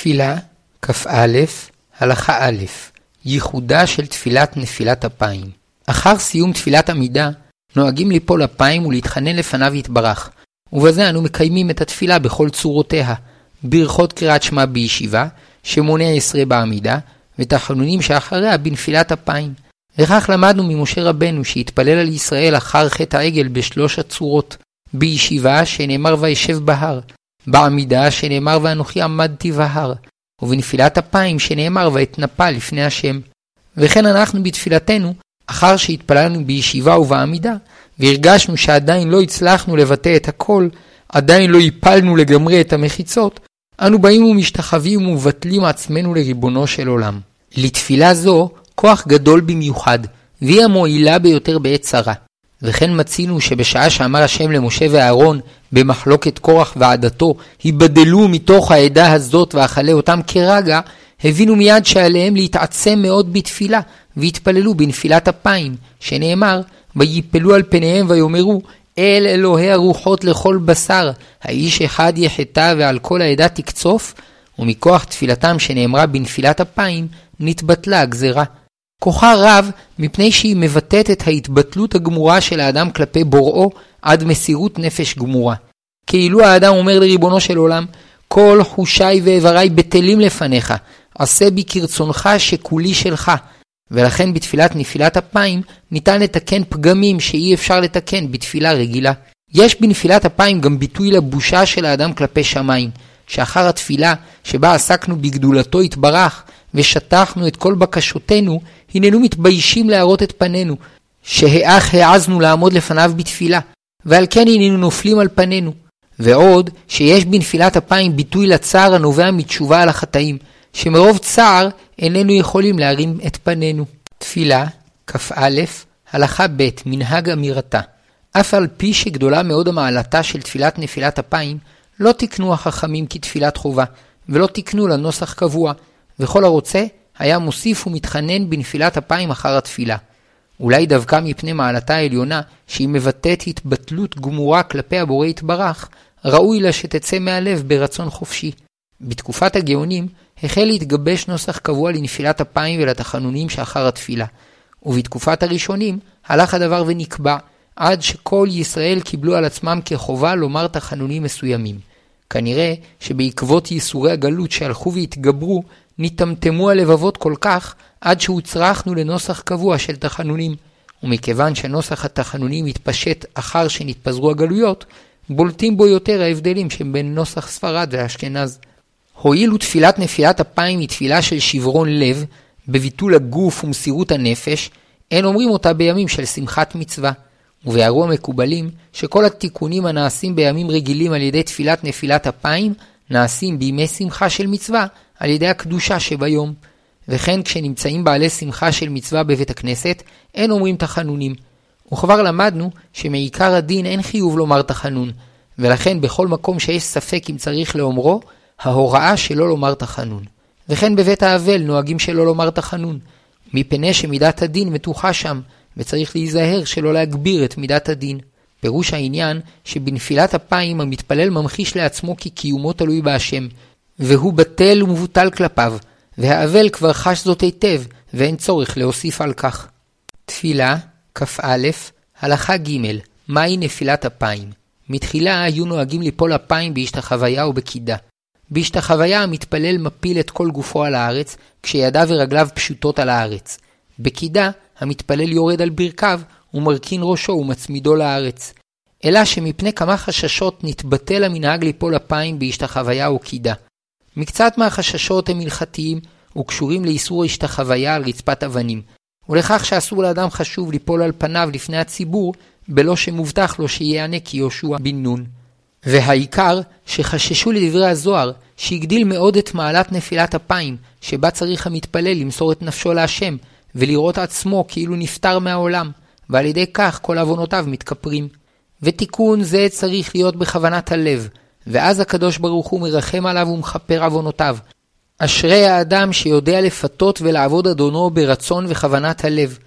תפילה, כ"א, הלכה א', ייחודה של תפילת נפילת אפיים. אחר סיום תפילת עמידה, נוהגים ליפול אפיים ולהתחנן לפניו יתברך, ובזה אנו מקיימים את התפילה בכל צורותיה, ברכות קריאת שמע בישיבה, שמונה עשרה בעמידה, ותחנונים שאחריה בנפילת אפיים. וכך למדנו ממשה רבנו שהתפלל על ישראל אחר חטא העגל בשלוש הצורות, בישיבה שנאמר וישב בהר, בעמידה שנאמר ואנוכי עמדתי בהר, ובנפילת אפיים שנאמר ואתנפל לפני השם. וכן אנחנו בתפילתנו, אחר שהתפללנו בישיבה ובעמידה, והרגשנו שעדיין לא הצלחנו לבטא את הכל, עדיין לא הפלנו לגמרי את המחיצות, אנו באים ומשתחווים ומבטלים עצמנו לריבונו של עולם. לתפילה זו כוח גדול במיוחד, והיא המועילה ביותר בעת צרה. וכן מצינו שבשעה שאמר השם למשה ואהרון במחלוקת קורח ועדתו, היבדלו מתוך העדה הזאת ואכלה אותם כרגע, הבינו מיד שעליהם להתעצם מאוד בתפילה, והתפללו בנפילת אפיים, שנאמר, ויפלו על פניהם ויאמרו, אל אלוהי הרוחות לכל בשר, האיש אחד יחטא ועל כל העדה תקצוף, ומכוח תפילתם שנאמרה בנפילת אפיים, נתבטלה הגזרה. כוחה רב מפני שהיא מבטאת את ההתבטלות הגמורה של האדם כלפי בוראו עד מסירות נפש גמורה. כאילו האדם אומר לריבונו של עולם, כל חושיי ואיבריי בטלים לפניך, עשה בי כרצונך שכולי שלך. ולכן בתפילת נפילת אפיים ניתן לתקן פגמים שאי אפשר לתקן בתפילה רגילה. יש בנפילת אפיים גם ביטוי לבושה של האדם כלפי שמיים, שאחר התפילה שבה עסקנו בגדולתו יתברך, ושטחנו את כל בקשותינו, הננו מתביישים להראות את פנינו, שהאח העזנו לעמוד לפניו בתפילה, ועל כן הננו נופלים על פנינו. ועוד, שיש בנפילת אפיים ביטוי לצער הנובע מתשובה על החטאים, שמרוב צער איננו יכולים להרים את פנינו. תפילה, כ"א, הלכה ב', מנהג אמירתה. אף על פי שגדולה מאוד המעלתה של תפילת נפילת אפיים, לא תקנו החכמים כתפילת חובה, ולא תקנו לנוסח קבוע, וכל הרוצה היה מוסיף ומתחנן בנפילת אפיים אחר התפילה. אולי דווקא מפני מעלתה העליונה, שהיא מבטאת התבטלות גמורה כלפי הבורא יתברך, ראוי לה שתצא מהלב ברצון חופשי. בתקופת הגאונים החל להתגבש נוסח קבוע לנפילת אפיים ולתחנונים שאחר התפילה, ובתקופת הראשונים הלך הדבר ונקבע, עד שכל ישראל קיבלו על עצמם כחובה לומר תחנונים מסוימים. כנראה שבעקבות ייסורי הגלות שהלכו והתגברו, נטמטמו הלבבות כל כך, עד שהוצרכנו לנוסח קבוע של תחנונים. ומכיוון שנוסח התחנונים התפשט אחר שנתפזרו הגלויות, בולטים בו יותר ההבדלים שבין נוסח ספרד ואשכנז. הואיל ותפילת נפילת אפיים היא תפילה של שברון לב, בביטול הגוף ומסירות הנפש, אין אומרים אותה בימים של שמחת מצווה. וביארו המקובלים שכל התיקונים הנעשים בימים רגילים על ידי תפילת נפילת אפיים, נעשים בימי שמחה של מצווה על ידי הקדושה שביום. וכן כשנמצאים בעלי שמחה של מצווה בבית הכנסת, אין אומרים תחנונים. וכבר למדנו שמעיקר הדין אין חיוב לומר תחנון, ולכן בכל מקום שיש ספק אם צריך לאומרו, ההוראה שלא לומר תחנון. וכן בבית האבל נוהגים שלא לומר תחנון, מפני שמידת הדין מתוחה שם, וצריך להיזהר שלא להגביר את מידת הדין. פירוש העניין שבנפילת אפיים המתפלל ממחיש לעצמו כי קיומו תלוי בהשם, והוא בטל ומבוטל כלפיו, והאבל כבר חש זאת היטב, ואין צורך להוסיף על כך. תפילה, כ"א, הלכה ג' מהי נפילת אפיים? מתחילה היו נוהגים ליפול אפיים בהשתחוויה ובקידה. בהשתחוויה המתפלל מפיל את כל גופו על הארץ, כשידיו ורגליו פשוטות על הארץ. בקידה המתפלל יורד על ברכיו ומרכין ראשו ומצמידו לארץ. אלא שמפני כמה חששות נתבטל המנהג ליפול אפיים בהשתחוויה או קידה. מקצת מהחששות הם הלכתיים וקשורים לאיסור השתחוויה על רצפת אבנים, ולכך שאסור לאדם חשוב ליפול על פניו לפני הציבור, בלא שמובטח לו שיענה כיהושע בן נון. והעיקר, שחששו לדברי הזוהר, שהגדיל מאוד את מעלת נפילת אפיים, שבה צריך המתפלל למסור את נפשו להשם, ולראות עצמו כאילו נפטר מהעולם, ועל ידי כך כל עוונותיו מתכפרים. ותיקון זה צריך להיות בכוונת הלב, ואז הקדוש ברוך הוא מרחם עליו ומכפר עוונותיו. אשרי האדם שיודע לפתות ולעבוד אדונו ברצון וכוונת הלב.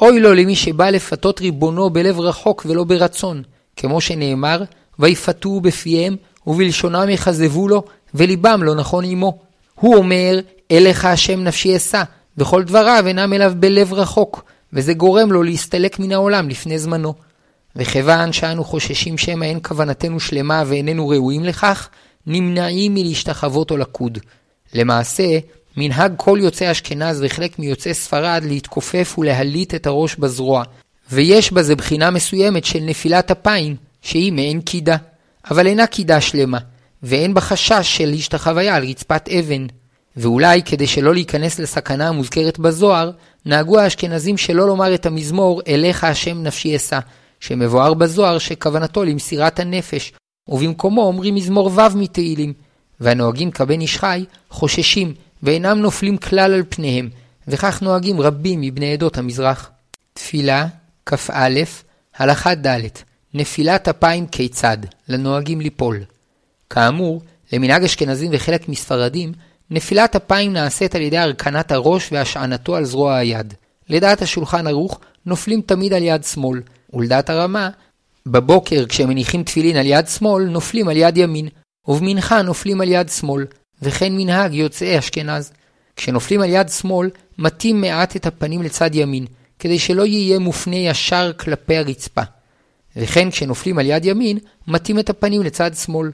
אוי לו למי שבא לפתות ריבונו בלב רחוק ולא ברצון, כמו שנאמר, ויפתו בפיהם ובלשונם יכזבו לו, וליבם לא נכון עמו. הוא אומר, אליך השם נפשי אשא, וכל דבריו אינם אליו בלב רחוק, וזה גורם לו להסתלק מן העולם לפני זמנו. וכיוון שאנו חוששים שמא אין כוונתנו שלמה ואיננו ראויים לכך, נמנעים מלהשתחוות או לקוד. למעשה, מנהג כל יוצאי אשכנז וחלק מיוצאי ספרד להתכופף ולהליט את הראש בזרוע, ויש בזה בחינה מסוימת של נפילת אפיים, שהיא מעין קידה, אבל אינה קידה שלמה, ואין בה חשש של השתחוויה על רצפת אבן. ואולי כדי שלא להיכנס לסכנה המוזכרת בזוהר, נהגו האשכנזים שלא לומר את המזמור "אליך השם נפשי אשא", שמבואר בזוהר שכוונתו למסירת הנפש, ובמקומו אומרים מזמור ו' מתהילים, והנוהגים כבן איש חי חוששים ואינם נופלים כלל על פניהם, וכך נוהגים רבים מבני עדות המזרח. תפילה, כ"א, הלכה ד' נפילת אפיים כיצד, לנוהגים ליפול. כאמור, למנהג אשכנזים וחלק מספרדים, נפילת אפיים נעשית על ידי הרכנת הראש והשענתו על זרוע היד. לדעת השולחן ערוך, נופלים תמיד על יד שמאל, ולדעת הרמה, בבוקר כשמניחים תפילין על יד שמאל, נופלים על יד ימין, ובמנחה נופלים על יד שמאל, וכן מנהג יוצאי אשכנז. כשנופלים על יד שמאל, מטים מעט את הפנים לצד ימין, כדי שלא יהיה מופנה ישר כלפי הרצפה. וכן כשנופלים על יד ימין, מטים את הפנים לצד שמאל.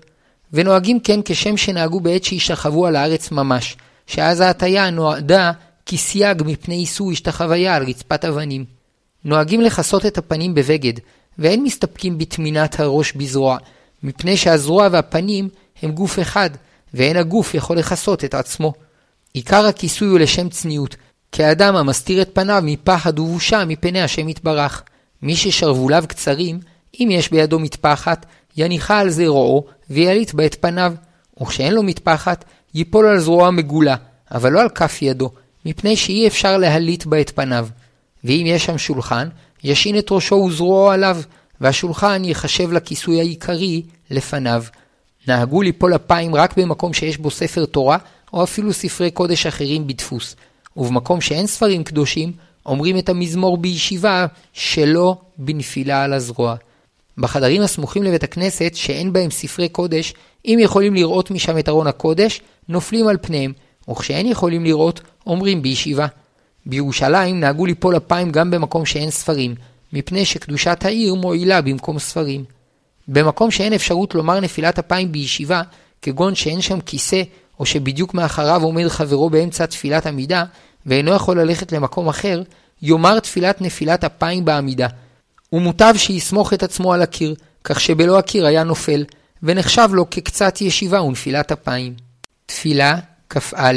ונוהגים כן כשם שנהגו בעת שהשתחוו על הארץ ממש, שאז ההטייה נועדה כסייג מפני איסור השתחוויה על רצפת אבנים. נוהגים לכסות את הפנים בבגד, ואין מסתפקים בטמינת הראש בזרוע, מפני שהזרוע והפנים הם גוף אחד, ואין הגוף יכול לכסות את עצמו. עיקר הכיסוי הוא לשם צניעות, כאדם המסתיר את פניו מפחד ובושה מפני השם יתברך. מי ששרווליו קצרים, אם יש בידו מטפחת, יניחה על זרועו ויליט בה את פניו, וכשאין לו מטפחת, ייפול על זרוע מגולה, אבל לא על כף ידו, מפני שאי אפשר להליט בה את פניו. ואם יש שם שולחן, ישין את ראשו וזרועו עליו, והשולחן ייחשב לכיסוי העיקרי לפניו. נהגו ליפול אפיים רק במקום שיש בו ספר תורה, או אפילו ספרי קודש אחרים בדפוס. ובמקום שאין ספרים קדושים, אומרים את המזמור בישיבה שלא בנפילה על הזרוע. בחדרים הסמוכים לבית הכנסת, שאין בהם ספרי קודש, אם יכולים לראות משם את ארון הקודש, נופלים על פניהם, וכשאין יכולים לראות, אומרים בישיבה. בירושלים נהגו ליפול אפיים גם במקום שאין ספרים, מפני שקדושת העיר מועילה במקום ספרים. במקום שאין אפשרות לומר נפילת אפיים בישיבה, כגון שאין שם כיסא, או שבדיוק מאחריו עומד חברו באמצע תפילת עמידה, ואינו יכול ללכת למקום אחר, יאמר תפילת נפילת אפיים בעמידה. ומוטב שיסמוך את עצמו על הקיר, כך שבלא הקיר היה נופל, ונחשב לו כקצת ישיבה ונפילת אפיים. תפילה, כ"א,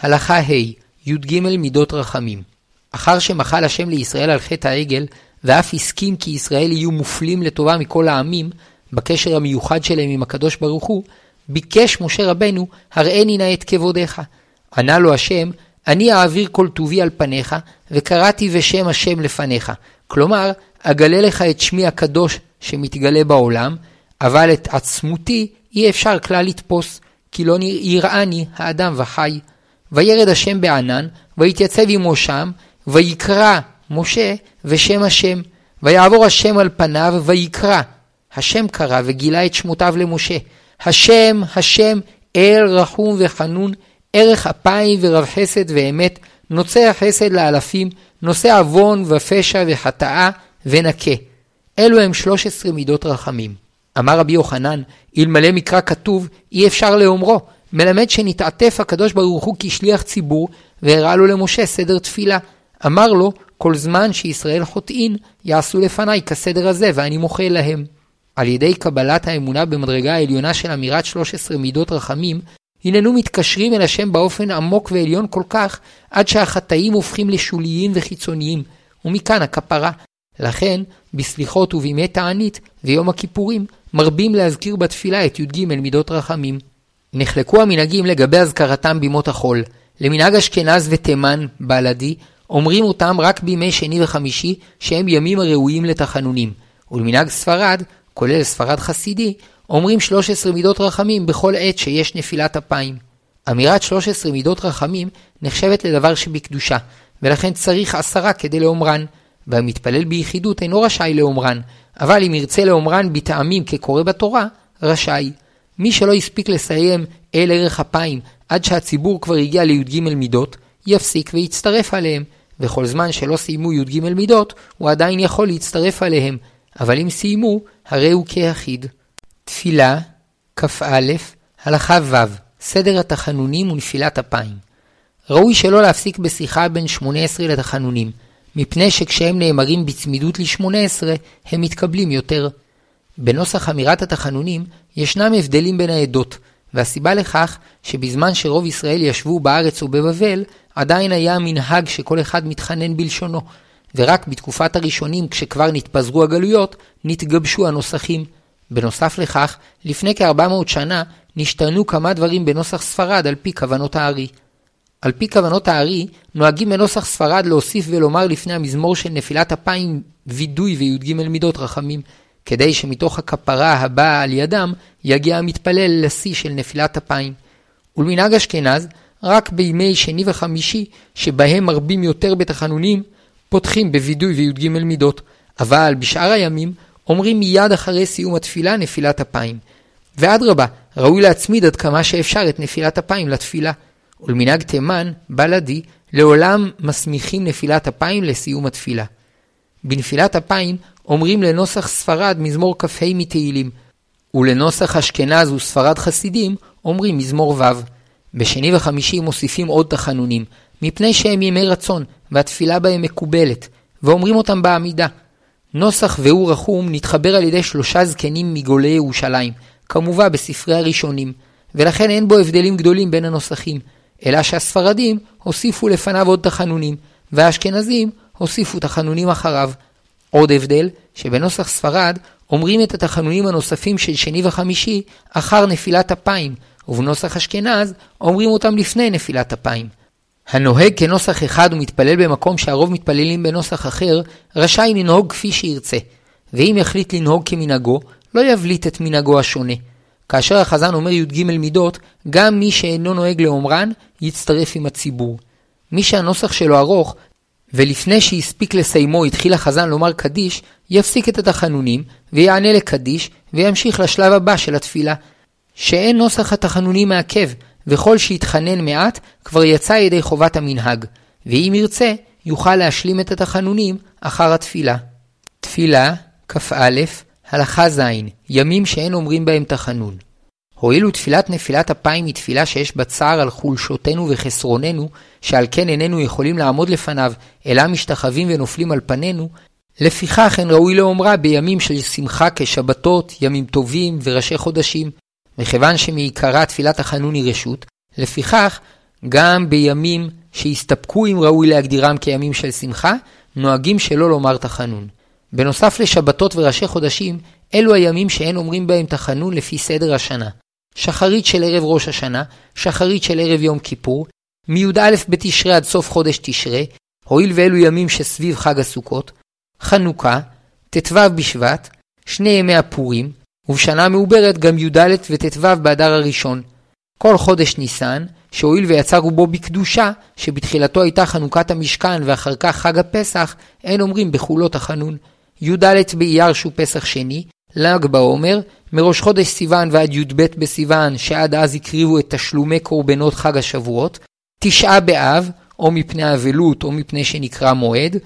הלכה ה', י"ג מידות רחמים. אחר שמחל השם לישראל על חטא העגל, ואף הסכים כי ישראל יהיו מופלים לטובה מכל העמים, בקשר המיוחד שלהם עם הקדוש ברוך הוא, ביקש משה רבנו, הראני נא את כבודיך. ענה לו השם, אני אעביר כל טובי על פניך, וקראתי בשם השם לפניך. כלומר, אגלה לך את שמי הקדוש שמתגלה בעולם, אבל את עצמותי אי אפשר כלל לתפוס, כי לא יראני האדם וחי. וירד השם בענן, ויתייצב עמו שם, ויקרא משה ושם השם. ויעבור השם על פניו, ויקרא. השם קרא וגילה את שמותיו למשה. השם, השם, אל רחום וחנון, ערך אפיים ורב חסד ואמת, נוצר חסד לאלפים, נושא עוון ופשע וחטאה ונקה. אלו הם שלוש עשרה מידות רחמים. אמר רבי יוחנן, אלמלא מקרא כתוב, אי אפשר לאומרו, מלמד שנתעטף הקדוש ברוך הוא כשליח ציבור, והראה לו למשה סדר תפילה. אמר לו, כל זמן שישראל חוטאין, יעשו לפניי כסדר הזה, ואני מוחל להם. על ידי קבלת האמונה במדרגה העליונה של אמירת 13 מידות רחמים, הננו מתקשרים אל השם באופן עמוק ועליון כל כך, עד שהחטאים הופכים לשוליים וחיצוניים, ומכאן הכפרה. לכן, בסליחות ובימי תענית ויום הכיפורים, מרבים להזכיר בתפילה את י"ג מידות רחמים. נחלקו המנהגים לגבי אזכרתם בימות החול. למנהג אשכנז ותימן, בלדי, אומרים אותם רק בימי שני וחמישי, שהם ימים הראויים לתחנונים. ולמנהג ספרד, כולל ספרד חסידי, אומרים 13 מידות רחמים בכל עת שיש נפילת אפיים. אמירת 13 מידות רחמים נחשבת לדבר שבקדושה, ולכן צריך עשרה כדי לאומרן, והמתפלל ביחידות אינו רשאי לאומרן, אבל אם ירצה לאומרן בטעמים כקורא בתורה, רשאי. מי שלא הספיק לסיים אל ערך אפיים עד שהציבור כבר הגיע לי"ג מידות, יפסיק ויצטרף עליהם, וכל זמן שלא סיימו י"ג מידות, הוא עדיין יכול להצטרף עליהם, אבל אם סיימו, הרי הוא כיחיד. תפילה, כ"א, הלכה ו', סדר התחנונים ונפילת אפיים. ראוי שלא להפסיק בשיחה בין 18 לתחנונים, מפני שכשהם נאמרים בצמידות ל-18, הם מתקבלים יותר. בנוסח אמירת התחנונים, ישנם הבדלים בין העדות, והסיבה לכך שבזמן שרוב ישראל ישבו בארץ או בבבל, עדיין היה מנהג שכל אחד מתחנן בלשונו, ורק בתקופת הראשונים, כשכבר נתפזרו הגלויות, נתגבשו הנוסחים. בנוסף לכך, לפני כ-400 שנה נשתנו כמה דברים בנוסח ספרד על פי כוונות הארי. על פי כוונות הארי, נוהגים בנוסח ספרד להוסיף ולומר לפני המזמור של נפילת אפיים וידוי וי"ג מידות רחמים, כדי שמתוך הכפרה הבאה על ידם, יגיע המתפלל לשיא של נפילת אפיים. ולמנהג אשכנז, רק בימי שני וחמישי, שבהם מרבים יותר בתחנונים, פותחים בווידוי וי"ג מידות, אבל בשאר הימים אומרים מיד אחרי סיום התפילה נפילת אפיים. ואדרבה, ראוי להצמיד עד כמה שאפשר את נפילת אפיים לתפילה. ולמנהג תימן, בלעדי, לעולם מסמיכים נפילת אפיים לסיום התפילה. בנפילת אפיים אומרים לנוסח ספרד מזמור כ"ה מתהילים, ולנוסח אשכנז וספרד חסידים אומרים מזמור ו'. בשני וחמישי מוסיפים עוד תחנונים, מפני שהם ימי רצון, והתפילה בהם מקובלת, ואומרים אותם בעמידה. נוסח והוא רחום נתחבר על ידי שלושה זקנים מגולי ירושלים, כמובן בספרי הראשונים, ולכן אין בו הבדלים גדולים בין הנוסחים, אלא שהספרדים הוסיפו לפניו עוד תחנונים, והאשכנזים הוסיפו תחנונים אחריו. עוד הבדל, שבנוסח ספרד אומרים את התחנונים הנוספים של שני וחמישי אחר נפילת אפיים, ובנוסח אשכנז אומרים אותם לפני נפילת אפיים. הנוהג כנוסח אחד ומתפלל במקום שהרוב מתפללים בנוסח אחר, רשאי לנהוג כפי שירצה, ואם יחליט לנהוג כמנהגו, לא יבליט את מנהגו השונה. כאשר החזן אומר י"ג מידות, גם מי שאינו נוהג לאומרן, יצטרף עם הציבור. מי שהנוסח שלו ארוך, ולפני שהספיק לסיימו התחיל החזן לומר קדיש, יפסיק את התחנונים, ויענה לקדיש, וימשיך לשלב הבא של התפילה. שאין נוסח התחנונים מעכב, וכל שיתחנן מעט, כבר יצא ידי חובת המנהג, ואם ירצה, יוכל להשלים את התחנונים אחר התפילה. תפילה, כ"א, הלכה ז', ימים שאין אומרים בהם תחנון. הואיל ותפילת נפילת אפיים היא תפילה שיש בה צער על חולשותנו וחסרוננו, שעל כן איננו יכולים לעמוד לפניו, אלא משתחווים ונופלים על פנינו, לפיכך אין ראוי לאומרה בימים של שמחה כשבתות, ימים טובים וראשי חודשים. וכיוון שמעיקרה תפילת החנון היא רשות, לפיכך גם בימים שהסתפקו אם ראוי להגדירם כימים של שמחה, נוהגים שלא לומר תחנון. בנוסף לשבתות וראשי חודשים, אלו הימים שאין אומרים בהם תחנון לפי סדר השנה. שחרית של ערב ראש השנה, שחרית של ערב יום כיפור, מי"א בתשרי עד סוף חודש תשרי, הואיל ואלו ימים שסביב חג הסוכות, חנוכה, ט"ו בשבט, שני ימי הפורים, ובשנה מעוברת גם י"ד וט"ו באדר הראשון. כל חודש ניסן, שהואיל ויצרו בו בקדושה, שבתחילתו הייתה חנוכת המשכן ואחר כך חג הפסח, אין אומרים בחולות החנון. י"ד באייר שהוא פסח שני, ל"ג בעומר, מראש חודש סיוון ועד י"ב בסיוון, שעד אז הקריבו את תשלומי קורבנות חג השבועות, תשעה באב, או מפני אבלות או מפני שנקרא מועד,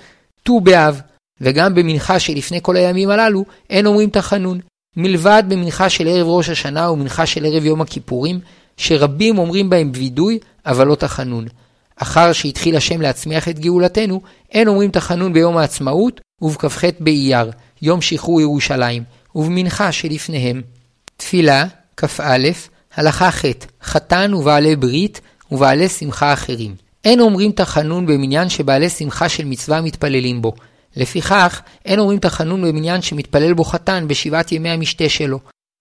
ט"ו באב, וגם במנחה שלפני כל הימים הללו, אין אומרים תחנון. מלבד במנחה של ערב ראש השנה ומנחה של ערב יום הכיפורים, שרבים אומרים בהם וידוי, אבל לא תחנון. אחר שהתחיל השם להצמיח את גאולתנו, אין אומרים תחנון ביום העצמאות ובכ"ח באייר, יום שחרור ירושלים, ובמנחה שלפניהם. תפילה, כ"א, הלכה ח' חתן ובעלי ברית ובעלי שמחה אחרים. אין אומרים תחנון במניין שבעלי שמחה של מצווה מתפללים בו, לפיכך, אין אומרים תחנון במניין שמתפלל בו חתן בשבעת ימי המשתה שלו.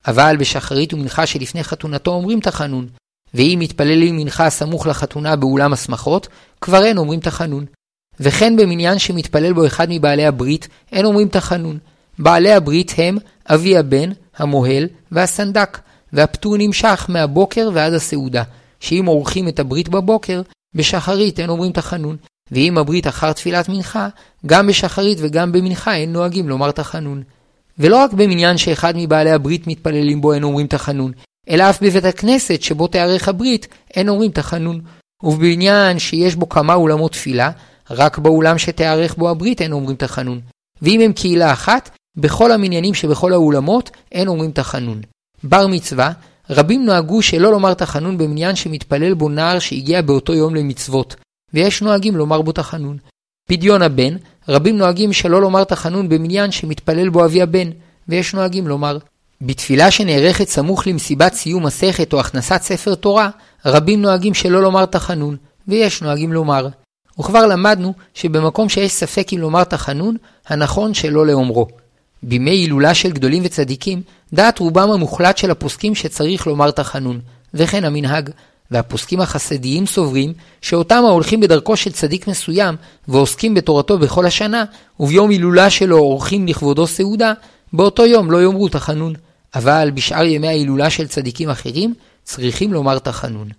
אבל בשחרית ומנחה שלפני חתונתו אומרים תחנון. ואם מתפללים מנחה סמוך לחתונה באולם השמחות, כבר אין אומרים תחנון. וכן במניין שמתפלל בו אחד מבעלי הברית, אין אומרים תחנון. בעלי הברית הם אבי הבן, המוהל והסנדק, והפטור נמשך מהבוקר ועד הסעודה, שאם עורכים את הברית בבוקר, בשחרית אין אומרים תחנון, ואם הברית אחר תפילת מנחה, גם בשחרית וגם במנחה אין נוהגים לומר תחנון. ולא רק במניין שאחד מבעלי הברית מתפללים בו אין אומרים תחנון, אלא אף בבית הכנסת שבו תיערך הברית, אין אומרים תחנון. ובבניין שיש בו כמה אולמות תפילה, רק באולם שתיערך בו הברית אין אומרים תחנון. ואם הם קהילה אחת, בכל המניינים שבכל האולמות אין אומרים תחנון. בר מצווה, רבים נוהגו שלא לומר תחנון במניין שמתפלל בו נער שהגיע באותו יום למצוות, ויש נוהגים לומר בו תחנון. פדיון הבן, רבים נוהגים שלא לומר תחנון במניין שמתפלל בו אבי הבן, ויש נוהגים לומר. בתפילה שנערכת סמוך למסיבת סיום מסכת או הכנסת ספר תורה, רבים נוהגים שלא לומר תחנון, ויש נוהגים לומר. וכבר למדנו שבמקום שיש ספק אם לומר תחנון, הנכון שלא לאומרו. בימי הילולה של גדולים וצדיקים, דעת רובם המוחלט של הפוסקים שצריך לומר תחנון, וכן המנהג. והפוסקים החסדיים סוברים שאותם ההולכים בדרכו של צדיק מסוים ועוסקים בתורתו בכל השנה, וביום הילולה שלו עורכים לכבודו סעודה, באותו יום לא יאמרו תחנון. אבל בשאר ימי ההילולה של צדיקים אחרים, צריכים לומר תחנון.